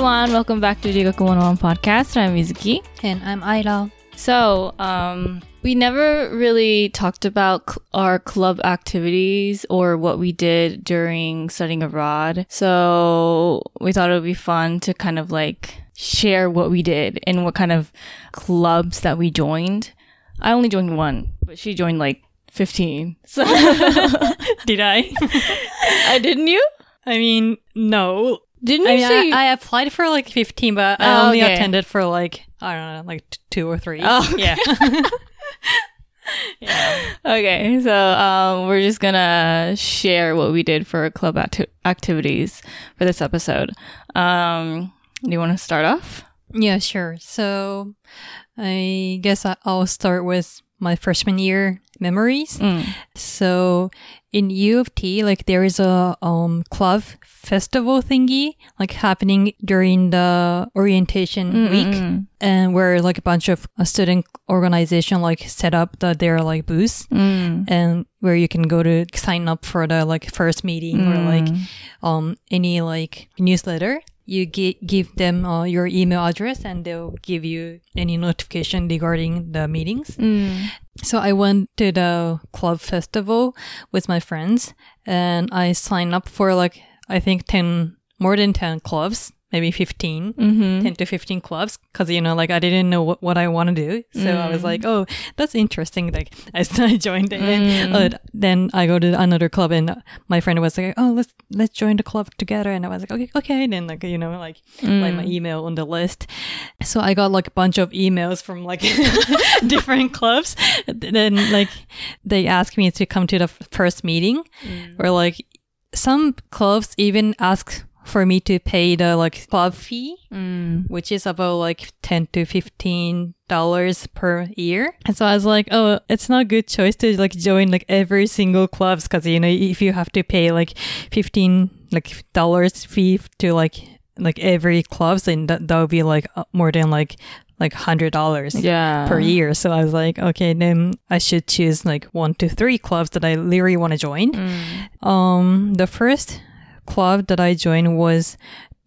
everyone. Welcome back to Ryugaku 101 podcast. I'm Mizuki. And I'm Aira. So, um, we never really talked about cl- our club activities or what we did during studying abroad. So, we thought it would be fun to kind of like share what we did and what kind of clubs that we joined. I only joined one, but she joined like 15. So, Did I? I didn't you? I mean, no. Didn't I, you mean, say I, I applied for like 15, but Oh, I only okay. attended for like, I don't know, like t- two or three. Oh, okay. yeah. Okay, so um, we're just gonna share what we did for club acti- activities for this episode. Um, do you want to start off? yeah, sure. So I guess I'll start with my freshman year memories. Mm. So in U of T, like there is a um club festival thingy like happening during the orientation week. Mm, and where like a bunch of uh, student organization like set up the, their like booths mm, and where you can go to sign up for the like first meeting or like Mm. um any like newsletter you gi- give them uh, your email address and they'll give you any notification regarding the meetings. Mm, so I went to the club festival with my friends and I signed up for like, I think 10, more than 10 clubs, maybe 15, mhm. 10 to 15 clubs. Cause, you know, like I didn't know what, what I want to do. So I was like, oh, that's interesting. Like I, I joined it. And uh, then I go to another club and my friend was like, oh, let's, let's join the club together. And I was like, okay, okay. And then like, you know, like, like my email on the list. So I got like a bunch of emails from like different clubs. Then like they asked me to come to the first meeting or like some clubs even ask for me to pay the like club fee, Mm. which is about like 10 to 15 dollars per year. And so I was like, oh, it's not a good choice to like join like every single clubs because you know if you have to pay like 15 like dollars fee to like like every clubs, then that, that would be like uh, more than like like hundred dollars Yeah. per year. So I was like, okay, then I should choose like one to three clubs that I really want to join. Mm. Um, the first club that I joined was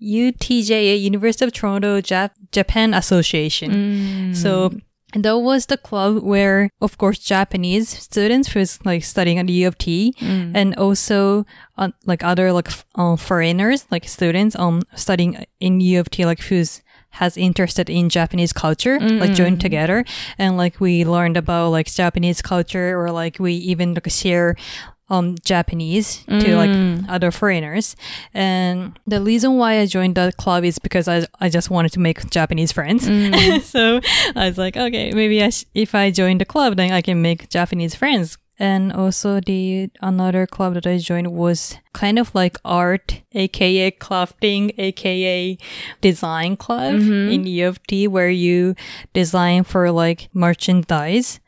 UTJA, University of Toronto Jap- Japan Association. Mm. So that was the club where, of course, Japanese students who's like studying at the U of T, Mm. and also uh, like other like f- uh, foreigners, like students um studying in U of T, like who's has interested in Japanese culture, like joined together, and like we learned about like Japanese culture, or like we even like share um Japanese to like mm. other foreigners. And the reason why I joined the club is because I I just wanted to make Japanese friends. Mm. so I was like, okay, maybe I sh- if I join the club, then I can make Japanese friends. And also the another club that I joined was kind of like art, aka crafting, aka design club mm-hmm. in U of T, where you design for like merchandise,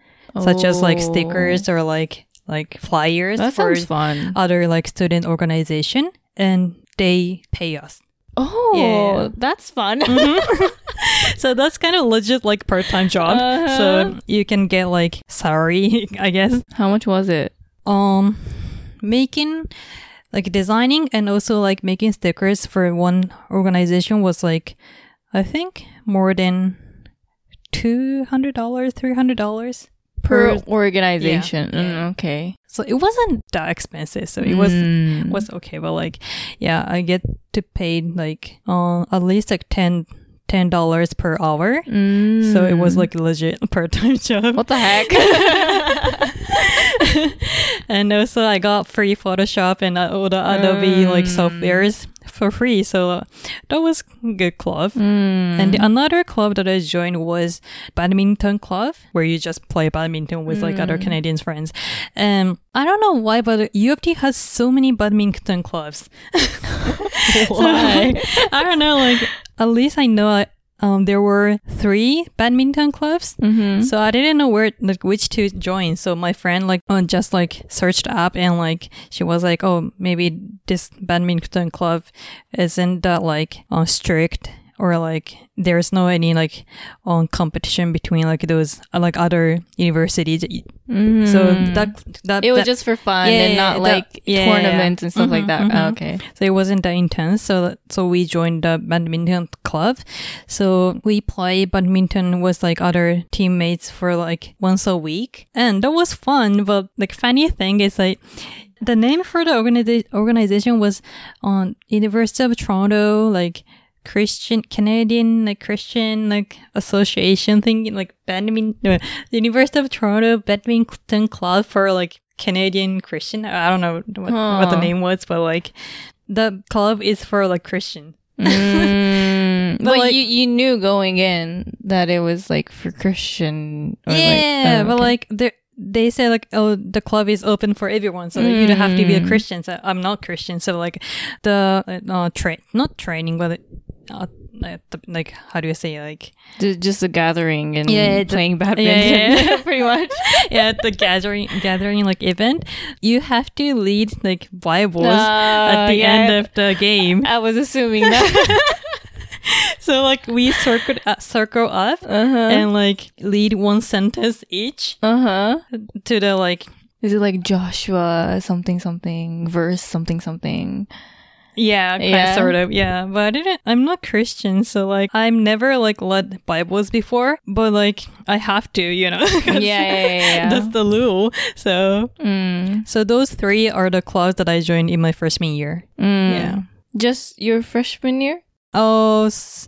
such as like Oh. stickers or like like flyers That for fun. other like student organization, and they pay us. Oh, Yeah. that's fun. so that's kind of legit like part-time job. Uh-huh. So you can get like salary, I guess. How much was it? Um, making like designing and also like making stickers for one organization was like, I think more than two hundred dollars, three hundred dollars Per per. organization. Yeah. Mm, okay. So it wasn't that expensive. So it was Mm. was okay, but like, yeah, I get to pay like uh, at least like ten ten dollars per hour. Mm. So it was like legit part time job. What the heck? and also I got free Photoshop and uh, all the Adobe like Mm. softwares for free. So that was good club. Mm. And the, another club that I joined was badminton club, where you just play badminton with like other Canadians friends. And I don't know why, but U of T has so many badminton clubs. Why? So, I don't know. Like at least I know I, um, there were three badminton clubs. Mm-hmm. So I didn't know where like which to join. So my friend like uh, just like searched up and like she was like, oh maybe this badminton club isn't that like uh, strict or like there's no any like on competition between like those uh, like other universities. So that that It was that- just for fun Yeah, and not yeah, like yeah, tournaments yeah. and stuff like Mhm, that. mhm. Oh, okay. so it wasn't that intense. So so we joined the badminton club. So we play badminton with like other teammates for like once a week, and that was fun. But like funny thing is like the name for the organiza- organization was on University of Toronto, like Christian Canadian like Christian like association thing, like badminton, no, the University of Toronto badminton club for like Canadian Christian. I don't know what, what the name was, but like the club is for like Christian. Mm, But, but like- you you knew going in that it was like for Christian. Or yeah, like, oh, but okay. like they they say like oh the club is open for everyone, so you don't have to be a Mm. Christian. So I'm not Christian, so like the uh, tra- not training, but uh, the, like how do you say like just a gathering and Yeah, the- playing badminton, yeah, yeah. pretty much. yeah the gathering gathering like event you have to lead like bibles Uh, at the end of the game I was assuming that. so like we circle uh, circle up uh huh. and like lead one sentence each Uh huh. to the like Is it like Joshua something something verse something something? Yeah, kind Yeah. sort of yeah but I didn't I'm not Christian so like I've never like led Bibles before but like I have to you know. Yeah, yeah, yeah, yeah. that's the rule so Mm, so those three are the clubs that I joined in my freshman year mm. Yeah. Just your freshman year, oh s-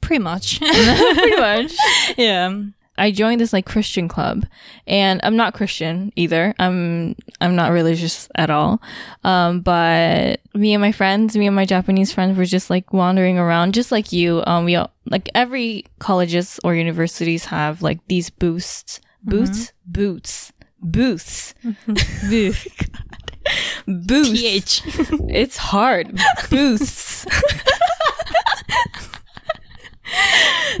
pretty much pretty much. yeah I joined this like Christian club, and I'm not Christian either. I'm I'm not religious at all. Um, but me and my friends, me and my Japanese friends, were just like wandering around, just like you. Um, we all, like every colleges or universities have like these boosts, boots, boots, booths, booth booths. th It's hard. Booths.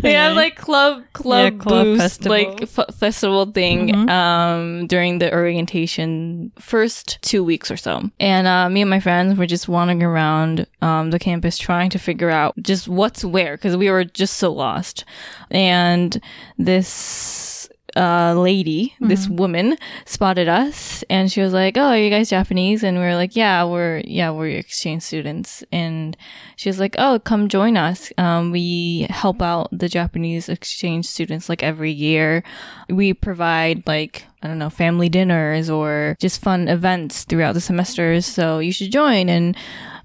they have like club club Yeah, club booths, festival. like f- festival thing Mhm. um during the orientation first two weeks or so and uh, me and my friends were just wandering around um, the campus trying to figure out just what's where because we were just so lost and this uh, lady, this woman, spotted us, and she was like, "Oh, are you guys Japanese?" And we were like, "Yeah, we're yeah, we're exchange students." And she was like, "Oh, come join us. Um, we help out the Japanese exchange students like every year. We provide like." I don't know, family dinners or just fun events throughout the semesters. So you should join. And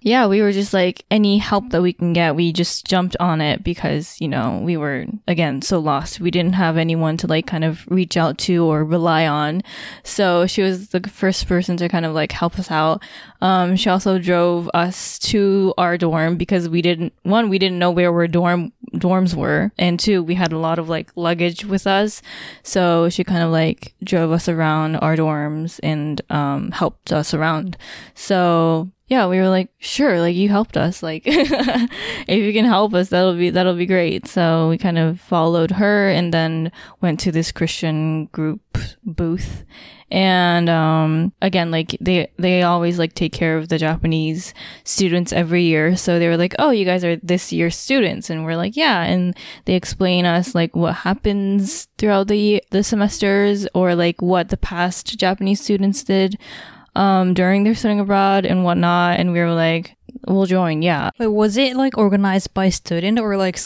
yeah, we were just like any help that we can get, we just jumped on it because, you know, we were again so lost. We didn't have anyone to like kind of reach out to or rely on. So she was the first person to kind of like help us out. Um, she also drove us to our dorm because we didn't, one, we didn't know where our dorm dorms were. And two, we had a lot of like luggage with us. So she kind of like drove us around our dorms and, um, helped us around. So yeah, we were like, sure, like you helped us. Like if you can help us, that'll be that'll be great. So we kind of followed her and then went to this Christian group booth. And um again, like they they always like take care of the Japanese students every year. So they were like, "Oh, you guys are this year's students." And we're like, "Yeah." And they explain us like what happens throughout the the semesters or like what the past Japanese students did um, during their studying abroad and whatnot. And we were like, we'll join. Yeah. Wait, was it like organized by student or like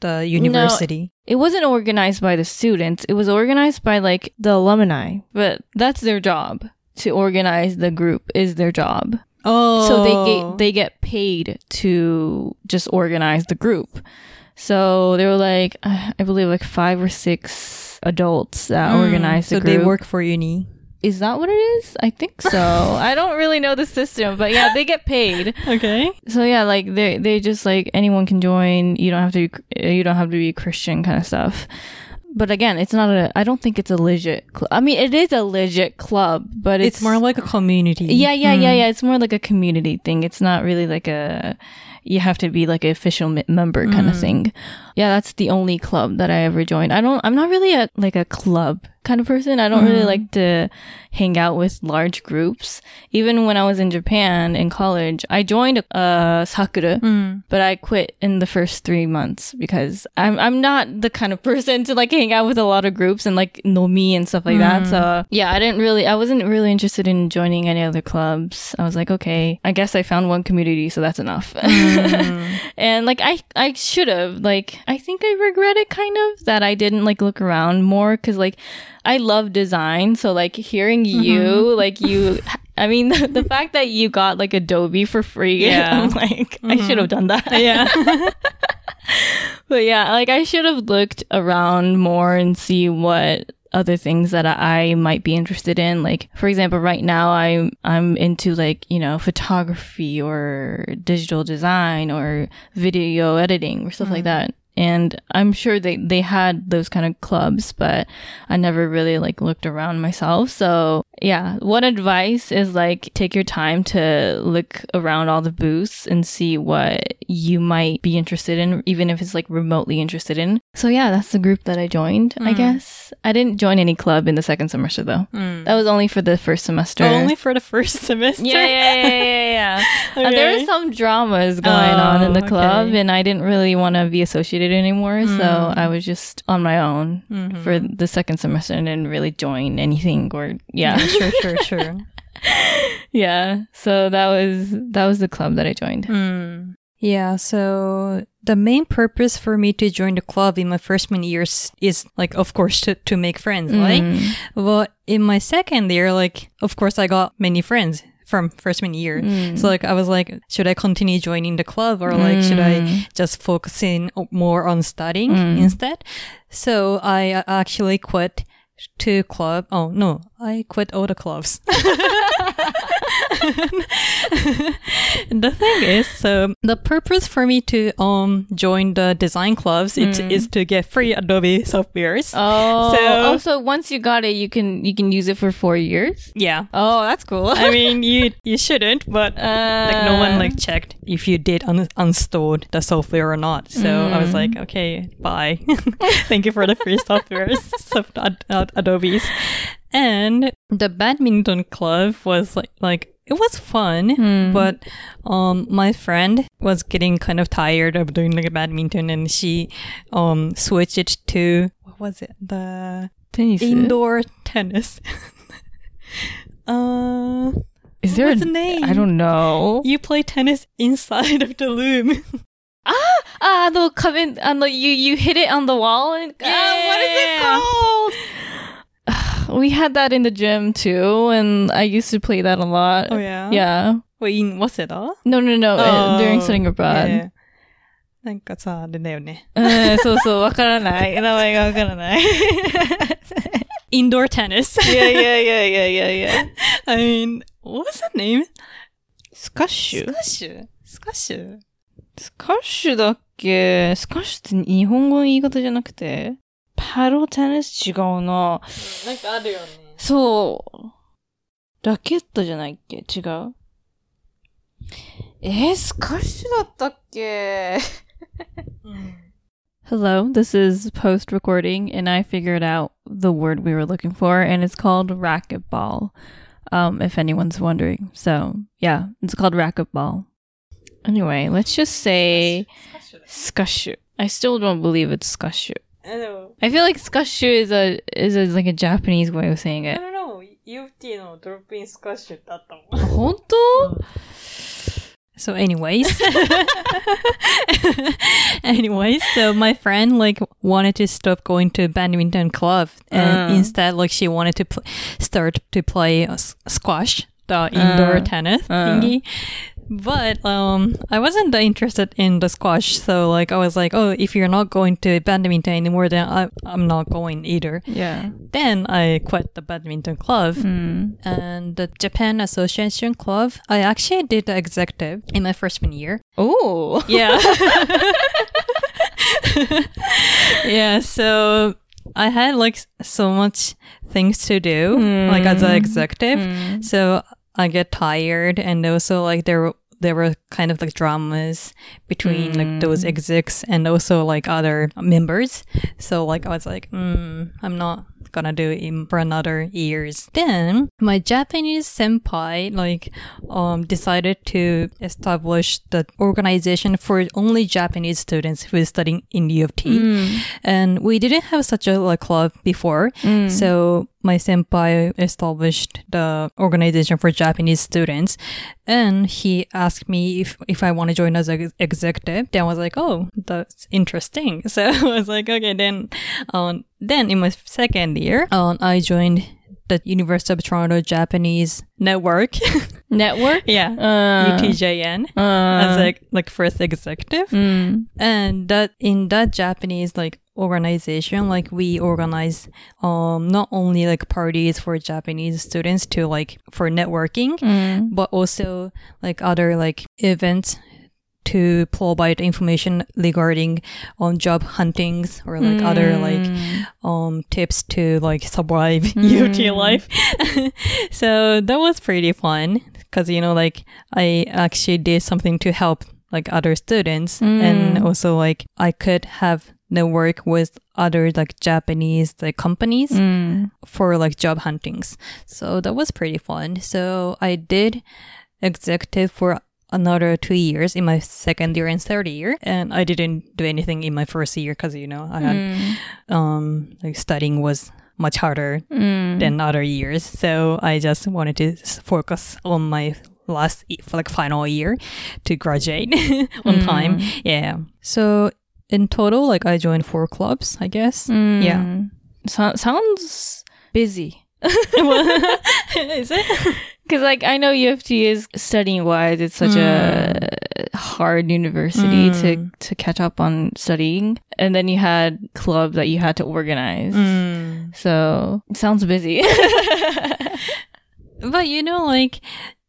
the university? No, It wasn't organized by the students. It was organized by like the alumni, but that's their job to organize the group is their job. oh, So they get, they get paid to just organize the group. So they were like, I believe like five or six adults that organize the Mm, so group. they work for uni. Is that what it is? I think so. I don't really know the system, but yeah, they get paid. Okay. So yeah, like they they just like anyone can join. You don't have to be, you don't have to be Christian kind of stuff. But again, it's not a. I don't think it's a legit. Cl- I mean, it is a legit club, but It's, it's, more like a community. yeah, yeah, yeah, hmm. yeah. It's more like a community thing. It's not really like a. You have to be like an official member kind of hmm. thing. Yeah, that's the only club that I ever joined. I don't, I'm not really a, like a club kind of person. I don't really mm-hmm. like to hang out with large groups. Even when I was in Japan in college, I joined a, a sakura, mm. but I quit in the first three months because I'm, I'm not the kind of person to like hang out with a lot of groups and like know me and stuff like that. So mm. yeah, I didn't really, I wasn't really interested in joining any other clubs. I was like, okay, I guess I found one community, so that's enough. Mm. and like I I should have like I think I regret it kind of that I didn't like look around more cuz like I love design so like hearing mm-hmm. you like you I mean the, the fact that you got like Adobe for free Yeah. I'm like I mm-hmm. should have done that Yeah. but yeah, like I should have looked around more and see what other things that I might be interested in. Like, for example, right now I'm, I'm into like, you know, photography or digital design or video editing or stuff like mm-hmm. that. And I'm sure they, they had those kind of clubs, but I never really like looked around myself. So yeah, one advice is like take your time to look around all the booths and see what you might be interested in, even if it's like remotely interested in. So yeah, that's the group that I joined, I guess. I didn't join any club in the second semester though. That was only for the first semester. Only for the first semester. yeah, yeah, yeah, yeah, yeah. Uh, there Okay. were some dramas going on in the Oh, club, okay. and I didn't really want to be associated anymore. So Mm. I was just on my own Mm-hmm. for the second semester and didn't really join anything or yeah. sure, sure, sure. yeah. So that was that was the club that I joined. Mm. Yeah, so the main purpose for me to join the club in my first freshman years is like, of course, to, to make friends, right? Mm. But in my second year, like, of course, I got many friends from freshman year. Mm. So like, I was like, should I continue joining the club or like, should. I just focus in more on studying instead? So I uh, actually quit two club. Oh no, I quit all the clubs. the thing is, so the purpose for me to um join the design clubs it hmm. is to get free Adobe softwares. Oh, So- oh, so once you got it, you can you can use it for four years. Yeah. Oh, that's cool. I mean, you you shouldn't, but like no one like uh. checked if you did un- uninstalled the software or not. So I was mm. like, okay, bye. Thank you for the free softwares, soft ad- ad- Adobe's. And the badminton club was like like it was fun, but um my friend was getting kind of tired of doing like badminton, and she um switched it to what was it the tennis. indoor tennis. uh, Is there what's a the name? I don't know. you play tennis inside of the room. Ah, ah, the cabin and the you you hit it on the wall and ah, what is it called? we had that in the gym too, and I used to play that a lot. Oh yeah. Yeah. Wait, in Waseda? No, no, no. uh, during Oh, studying abroad. Yeah. なんかさ、あれだよね。うん、そうそう、わからない。名前がわからない。 Indoor tennis. いやいやいやいやいやいや。 I mean, what was the name? スカッシュスカッシュスカッシュスカッシュだっけスカッシュって日本語の言い方じゃなくて パロテニス違うな。なんかあるよね。そう。ラケットじゃないっけ違うえー、スカッシュだったっけ Hello, this is post recording, and I figured out the word we were looking for, and it's called racquetball. Um, if anyone's wondering. So, yeah, it's called racquetball. Anyway, let's just say scushu. I still don't believe it's scushu. あの、 I feel like scushu is a is a, like a Japanese way of saying I it. don't know, UFT のドロップインスカッシュってあったもん。本当 So anyways, anyways, so my friend like wanted to stop going to badminton club and Uh. instead like she wanted to pl- start to play uh, s- squash, the indoor Uh. tennis Uh. thingy. But um, I wasn't interested in the squash, so like I was like, oh, if you're not going to badminton anymore, then I, I'm not going either. Yeah. Then I quit the badminton club Mm. and the Japan Association Club. I actually did the executive in my freshman year. Oh. Yeah. yeah, so I had like so much things to do, like as an executive. So I get tired and also like there there were kind of like dramas between like those execs and also like other members. So like I was like, mm, I'm not gonna do it for another years. Then my Japanese senpai like um decided to establish the organization for only Japanese students who is studying in U of T. And we didn't have such a like club before. So my senpai established the organization for Japanese students and he asked me if, if I want to join as an executive. Then I was like, oh, that's interesting. So I was like, okay, then, um, then in my second year, um, I joined the University of Toronto Japanese Network. Network? yeah. Uh, UTJN uh, as like, like first executive. mm, And that in that Japanese like organization, like we organize um not only like parties for Japanese students to like for networking, mm, but also like other like events to provide information regarding on job huntings or like other like mm. um tips to like survive UT life. so that was pretty fun because you know like I actually did something to help like other students and also like I could have network with other like Japanese like companies Mm. for like job huntings. So that was pretty fun. So I did executive for another two years in my second year and third year. And I didn't do anything in my first year because, you know, I had, um, like studying was much harder Mm. than other years. So I just wanted to focus on my last, like final year to graduate on time. Yeah. So in total, like I joined four clubs, I guess. Yeah. Mm. So- sounds busy. Is it? Because, like, I know U of T is studying wise. It's such a hard university to to catch up on studying, and then you had club that you had to organize. Mm. So sounds busy. But you know, like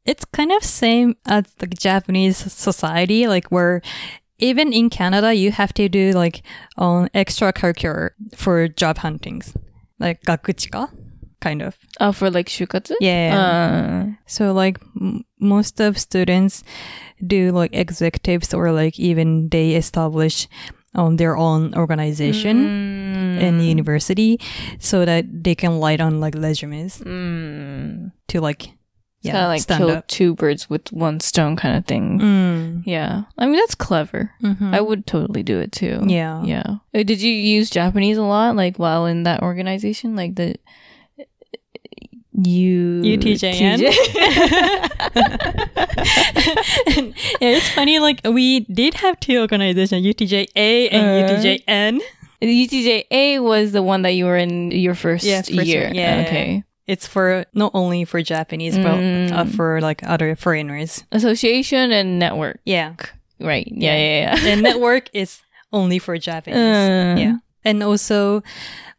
it's kind of same as the Japanese society, like where even in Canada you have to do like um extracurricular for job huntings, like gakuchika, kind of. oh, for like shukatsu. Yeah. Uh, So like m- most of students do like executives or like even they establish um, their own organization mm, in the university so that they can light on like resumes mm. to like yeah Kinda like kill up. two birds with one stone kind of thing. Mm. Yeah. I mean, that's clever. Mhm. I would totally do it too. Yeah. Yeah. Uh, Did you use Japanese a lot, like while in that organization, like the U UTJN? And, yeah, it's funny. Like we did have two organizations, UTJA and Uh. UTJN. UTJA was the one that you were in your first, Yeah, first year. year. Yeah. Okay It's for not only for Japanese, but uh, for like other foreigners. Association and network. Yeah, Right. Yeah. Yeah. Yeah. and network is only for Japanese. Uh. Yeah, and also,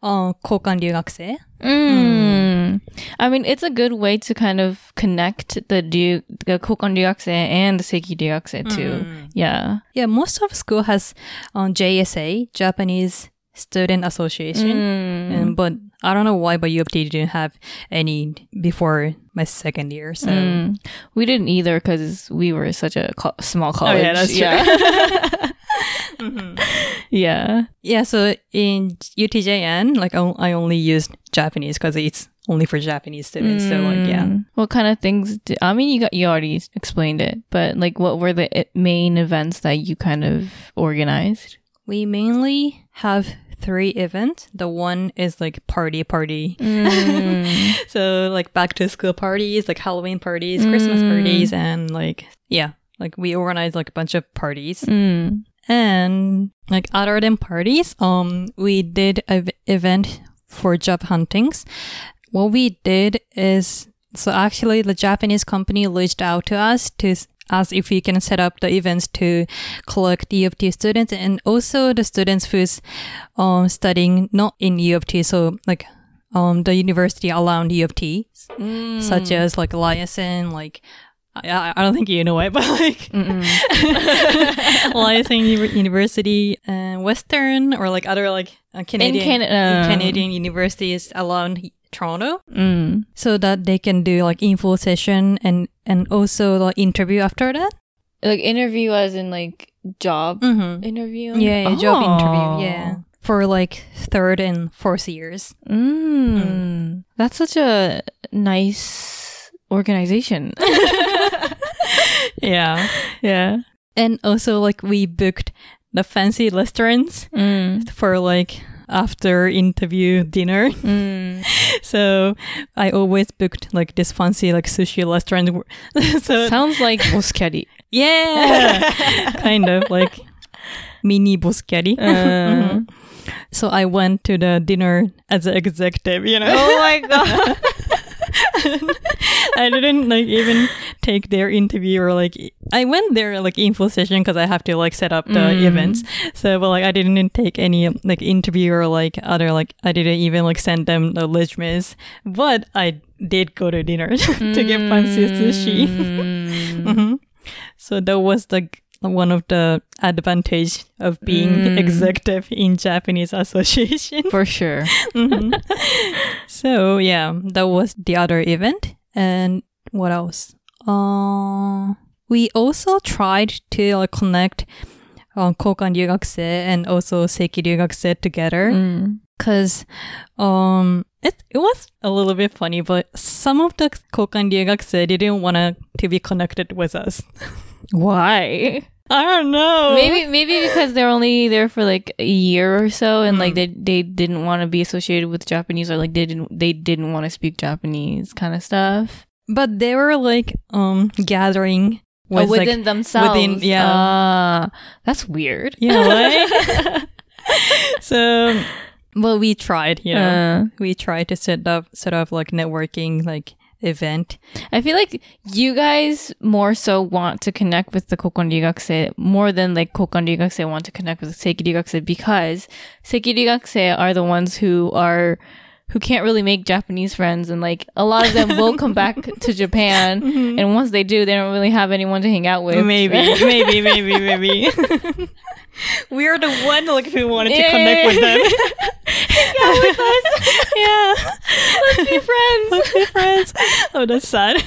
uh, 交换留学生. Mm. I mean, it's a good way to kind of connect the du- the Kokon ryugakusei and the Seiki ryugakusei too. Yeah. Yeah, most of school has um, JSA, Japanese Student Association. Mm. And, but I don't know why, but U didn't have any before my second year. So Mm. We didn't either because we were such a co- small college. Oh, yeah, that's true. Yeah. yeah. yeah, so in UTJN, like I I only used Japanese because it's only for Japanese students. So like yeah, Mm. What kind of things? Did, I mean, you got you already explained it, but like, what were the main events that you kind of organized? we mainly have three events. The one is like party party. Mm. so like back to school parties, like Halloween parties, Christmas parties, and like yeah, like we organize like a bunch of parties. Mm. And like other than parties, um, we did a v- event for job huntings. What we did is so actually the Japanese company reached out to us to s- ask if we can set up the events to collect U of T students and also the students who's um studying not in U of T, so like um the university around U of T, such as like Ryerson, like I, I- don't think you know it, but like Ryerson University and Western or like other like uh, Canadian Canada. Canadian universities around Toronto, Mm. so that they can do like info session and and also the interview after that. Like interview as in like job Mm-hmm. interview? Yeah, yeah, job Oh. interview. Yeah, for like third and fourth years. Mm. That's such a nice organization. Yeah, yeah. and also like we booked the fancy restaurants Mm. for like after interview dinner. Mm. So I always booked like this fancy like sushi restaurant. so Sounds like boskeri. yeah, kind of like mini boskeri. Uh. Mhm. So I went to the dinner as an executive, you know. oh my god. I didn't like even take their interview or like I went there like info session because I have to like set up the Mm. events. So but like I didn't take any like interview or like other like I didn't even like send them the resumes. But I did go to dinner to get fancy sushi. Mm. hmm So that was like one of the advantage of being Mm. executive in Japanese association. For sure. Mhm. so yeah, that was the other event. And what else? Uh, we also tried to like, connect uh, um, Kokan Ryugakse and also Seiki Ryugakse together. Mm because um, it, it was a little bit funny, but some of the Kokan they didn't want to be connected with us. Why? I don't know. Maybe maybe because they're only there for like a year or so, and mm. like hmm. they they didn't want to be associated with Japanese or like they didn't they didn't want to speak Japanese kind of stuff but they were like um gathering Oh, like within themselves. within- yeah. Ah, that's weird. Yeah, right? so, well, we tried, you know, Uh, we tried to set up sort of like networking like event. I feel like you guys more so want to connect with the Kokon more than like Kokon want to connect with Seiki Ryugakusei because Seiki Ryugakusei are the ones who are who can't really make Japanese friends and like a lot of them will come back to Japan mm-hmm. and once they do they don't really have anyone to hang out with. Maybe, maybe, maybe, maybe. we are the one like who wanted to Yeah, connect yeah, with them. Hang out with us. yeah, Let's be friends. let's be friends. Oh, that's sad.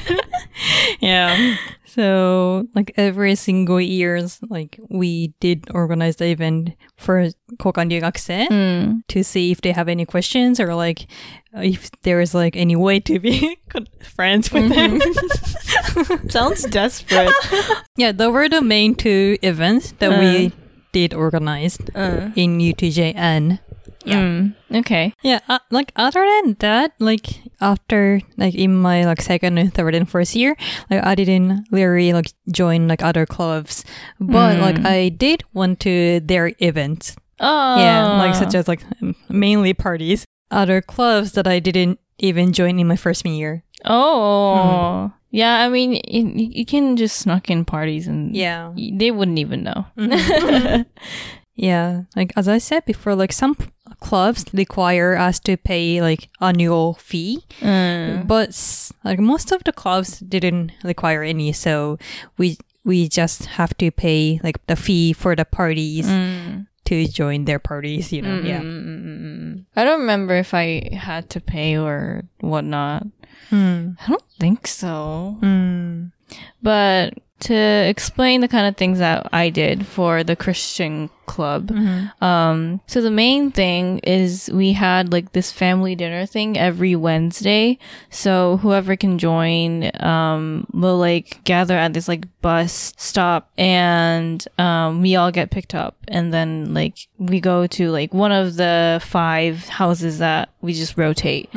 yeah. So, like every single years, like we did organize the event for Kokan Ryugakse mm. to see if they have any questions or like if there is like any way to be friends with mm-hmm. them. Sounds desperate. yeah, those were the main two events that uh. we did organize uh. in UTJN. Yeah. Mm. Okay. Yeah, uh, like other than that, like after like in my like second and third and first year, like I didn't really like join like other clubs, but Mm. like I did went to their events. Oh. Yeah, like such as like mainly parties. Other clubs that I didn't even join in my freshman year. Oh. Yeah, I mean, you, you can just snuck in parties and Yeah. they wouldn't even know. Yeah, like as I said before, like some clubs require us to pay like annual fee, Mm. but like most of the clubs didn't require any, so we we just have to pay like the fee for the parties Mm. to join their parties. You know, yeah. Mm-mm-mm-mm. I don't remember if I had to pay or whatnot. Mm. I don't think so. Mm. But to explain the kind of things that I did for the Christian club, um, so the main thing is we had like this family dinner thing every Wednesday. So whoever can join, um, will like gather at this like bus stop and, um, we all get picked up and then like we go to like one of the five houses that we just rotate.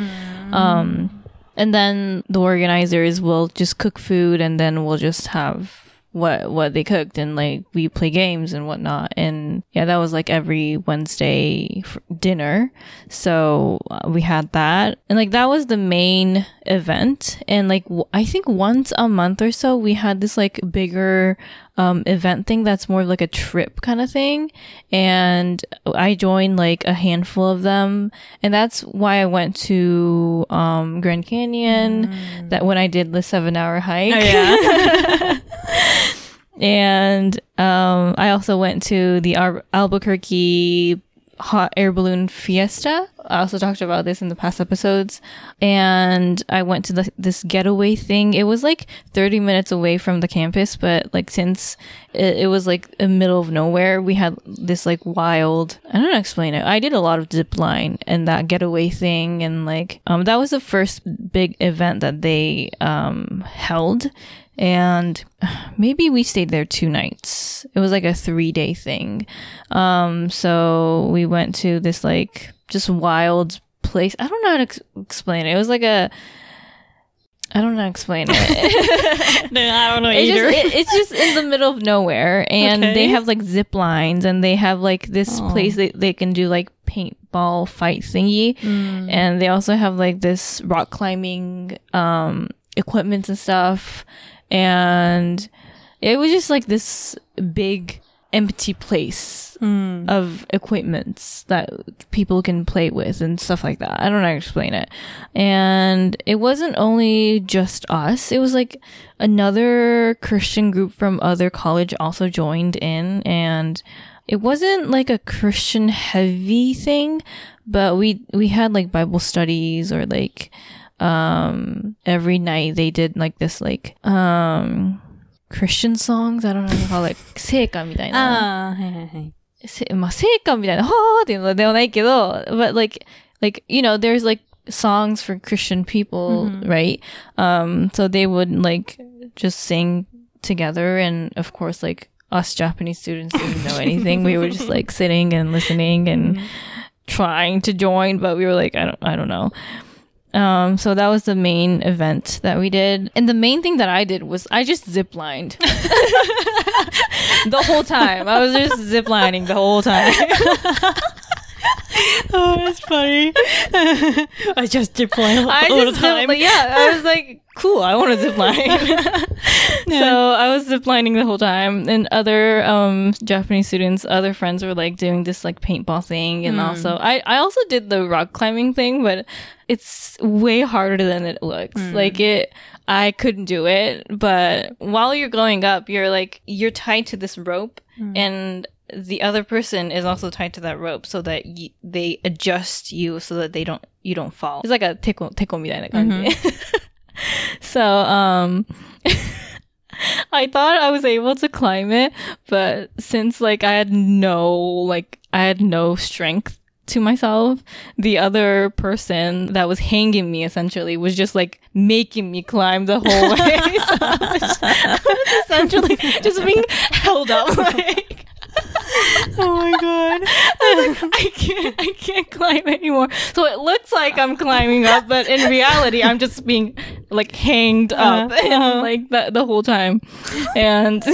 Um, and then the organizers will just cook food and then we'll just have what what they cooked and like we play games and whatnot. And yeah that was like every wednesday dinner. So uh, we had that. And like that was the main event. And like i think once a month or so we had this like bigger um, event thing that's more of like a trip kind of thing. And I joined like a handful of them. And that's why I went to um, Grand Canyon, that when I did the seven hour hike. Oh, yeah. and um, I also went to the Ar- Albuquerque hot air balloon fiesta I also talked about this in the past episodes. And I went to the, this getaway thing. It was like 30 minutes away from the campus, but like since it, it was like the middle of nowhere, we had this like wild, I don't know explain it. I did a lot of zip line and that getaway thing. And like, um, that was the first big event that they, um, held and maybe we stayed there two nights. It was like a three day thing. Um, so we went to this like just wild place. I don't know how to ex- explain it. It was like a, I don't know how to explain it. no, I don't know It's either. just, it, it's just in the middle of nowhere, and Okay. they have like zip lines, and they have like this Oh. place that they can do like paintball fight thingy, Mm. and they also have like this rock climbing um equipment and stuff, and it was just like this big empty place Mm. of equipments that people can play with and stuff like that. I don't know how to explain it. And it wasn't only just us. It was like another Christian group from other college also joined in and it wasn't like a Christian heavy thing, but we we had like Bible studies or like um every night they did like this like um Christian songs. I don't know how to call it. 聖歌みたいな。ああ、はいはいはい。せまあ、聖歌みたいな、はーっていうのではないけど、but like, like, you know, there's like songs for Christian people, right? Um, so they would like just sing together and of course like us Japanese students didn't know anything. we were just like sitting and listening and trying to join, but we were like, I don't, I don't know. Um, so that was the main event that we did. And the main thing that I did was I just ziplined. the whole time. I was just ziplining the whole time. Oh, that's funny. I just deploy all I the just time. zip- yeah, I was like, cool, I want to zipline. So I was ziplining the whole time, and other um, Japanese students, other friends were like doing this like paintball thing, and also I I also did the rock climbing thing, but it's way harder than it looks. Mm. Like it, I couldn't do it. But while you're going up, you're like, you're tied to this rope mm. and the other person is also tied to that rope so that y- they adjust you so that they don't, you don't fall. It's like a tickle, tickle me that mm-hmm. So, um, I thought I was able to climb it, but since like I had no, like, I had no strength to myself, the other person that was hanging me essentially was just like making me climb the whole way. so I was, I was essentially just being held up like oh my god. I can't I can't climb anymore. So it looks like I'm climbing up, but in reality I'm just being like hanged up Uh-huh. and like the the whole time. And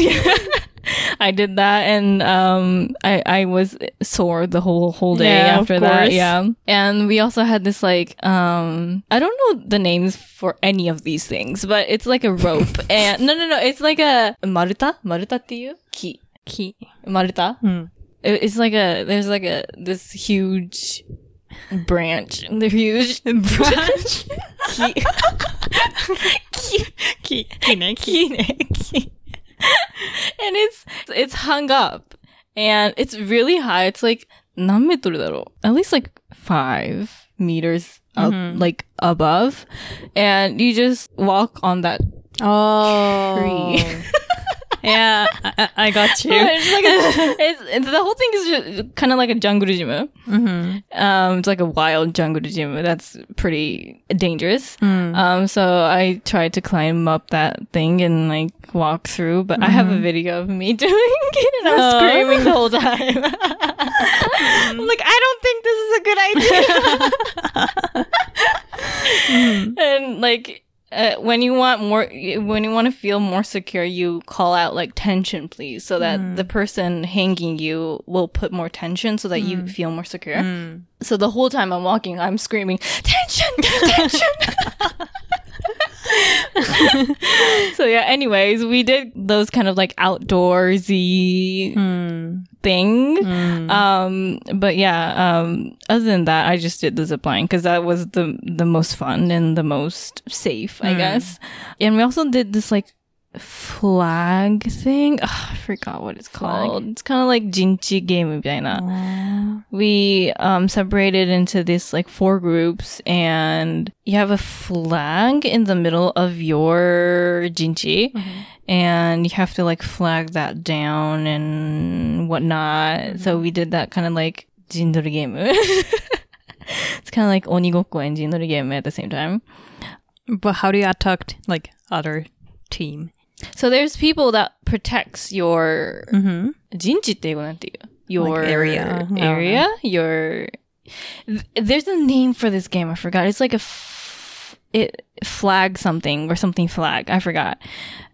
I did that and um I I was sore the whole whole day Yeah, of after that. course. Yeah. And we also had this like um I don't know the names for any of these things, but it's like a rope and no no no, it's like a maruta? Maruta っていう木。 Key. Maruta? Hmm. It- It's like a there's like a this huge branch. The huge branch. key. key. Key. Key ね。 Key. key. and it's it's hung up and it's really high. It's like 何メートルだろう At least like five meters up, like above, and you just walk on that Oh. tree. yeah, I, I- got you. it's like a, it's, it's the whole thing is kind of like a jungle gym. Mm-hmm. Um, it's like a wild jungle gym. That's pretty dangerous. Um, so I tried to climb up that thing and like walk through, but I have a video of me doing it and I was Oh. screaming the whole time. I'm like, I don't think this is a good idea. and like. Uh, when you want more, when you want to feel more secure, you call out like tension, please, so that mm. the person hanging you will put more tension, so that you mm. feel more secure. Mm. So the whole time I'm walking, I'm screaming, tension, tension. so yeah, anyways, we did those kind of like outdoorsy thing. Um, but yeah, um, other than that, I just did the zip line because that was the, the most fun and the most safe, I guess. And we also did this like flag thing. Ugh, I forgot what it's Flag? called. It's kind of like jinchi game みたいな. We um separated into this like four groups and you have a flag in the middle of your jinchi and you have to like flag that down and whatnot. So we did that kind of like jindori game. it's kind of like onigokko and jindori game at the same time. But how do you attack like other team? So there's people that protects your Mm-hmm. 陣地って英語なんていう your Like area. Uh-huh. area? Your th- there's a name for this game. I forgot. It's like a f- it flag something or something flag I forgot.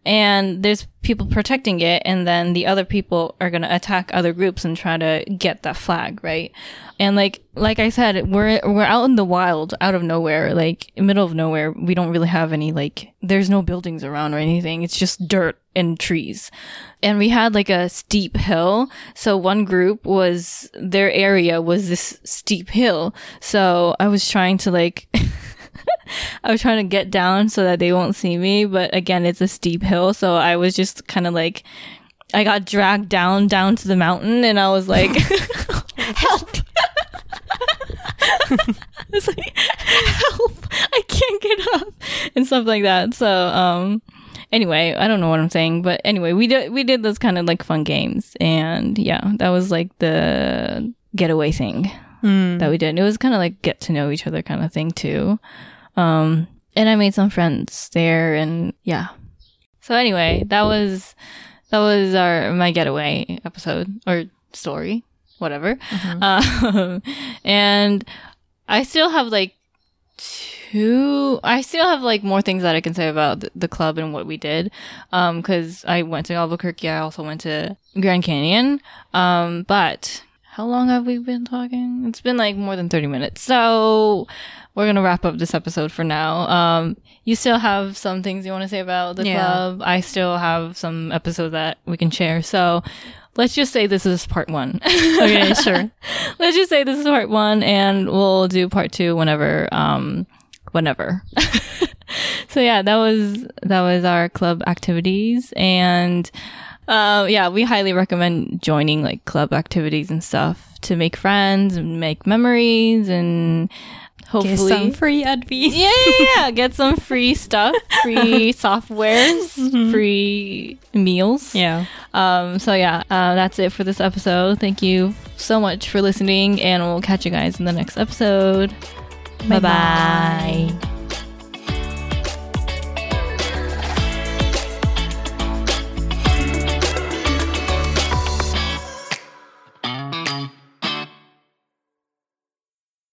And there's people protecting it and then the other people are to attack other groups and try to get that flag right? And like like I said we're we're out in the wild out of nowhere like middle of nowhere. We don't really have any like there's no buildings around or anything. It's just dirt and trees. And we had like a steep hill. So one group was their area was this steep hill. So I was trying to like I was trying to get down so that they won't see me, but again, it's a steep hill, so I was just kind of like, I got dragged down down to the mountain, and I was like, help! it's like, help! I can't get up and stuff like that. So, um, anyway, I don't know what I'm saying, but anyway, we did we did those kind of like fun games, and yeah, that was like the getaway thing Mm. that we did. It was kind of like get to know each other kind of thing too. Um, and I made some friends there and yeah. So anyway, that was, that was our, my getaway episode or story, whatever. Um, and I still have like two, I still have like more things that I can say about the, club and what we did. Um, cause I went to Albuquerque. I also went to Grand Canyon. Um, but how long have we been talking? It's been like more than 30 minutes. So we're going to wrap up this episode for now. Um, you still have some things you want to say about the Yeah. club. I still have some episodes that we can share. So let's just say this is part one. Okay, sure. let's just say this is part one and we'll do part two whenever, um, whenever. so yeah, that was, that was our club activities and, uh, yeah, we highly recommend joining like club activities and stuff to make friends and make memories and Get hopefully some free advice. yeah, yeah, yeah. Get some free stuff, free softwares, free meals. Yeah. Um, so yeah, uh, that's it for this episode. Thank you so much for listening, and we'll catch you guys in the next episode. Bye bye.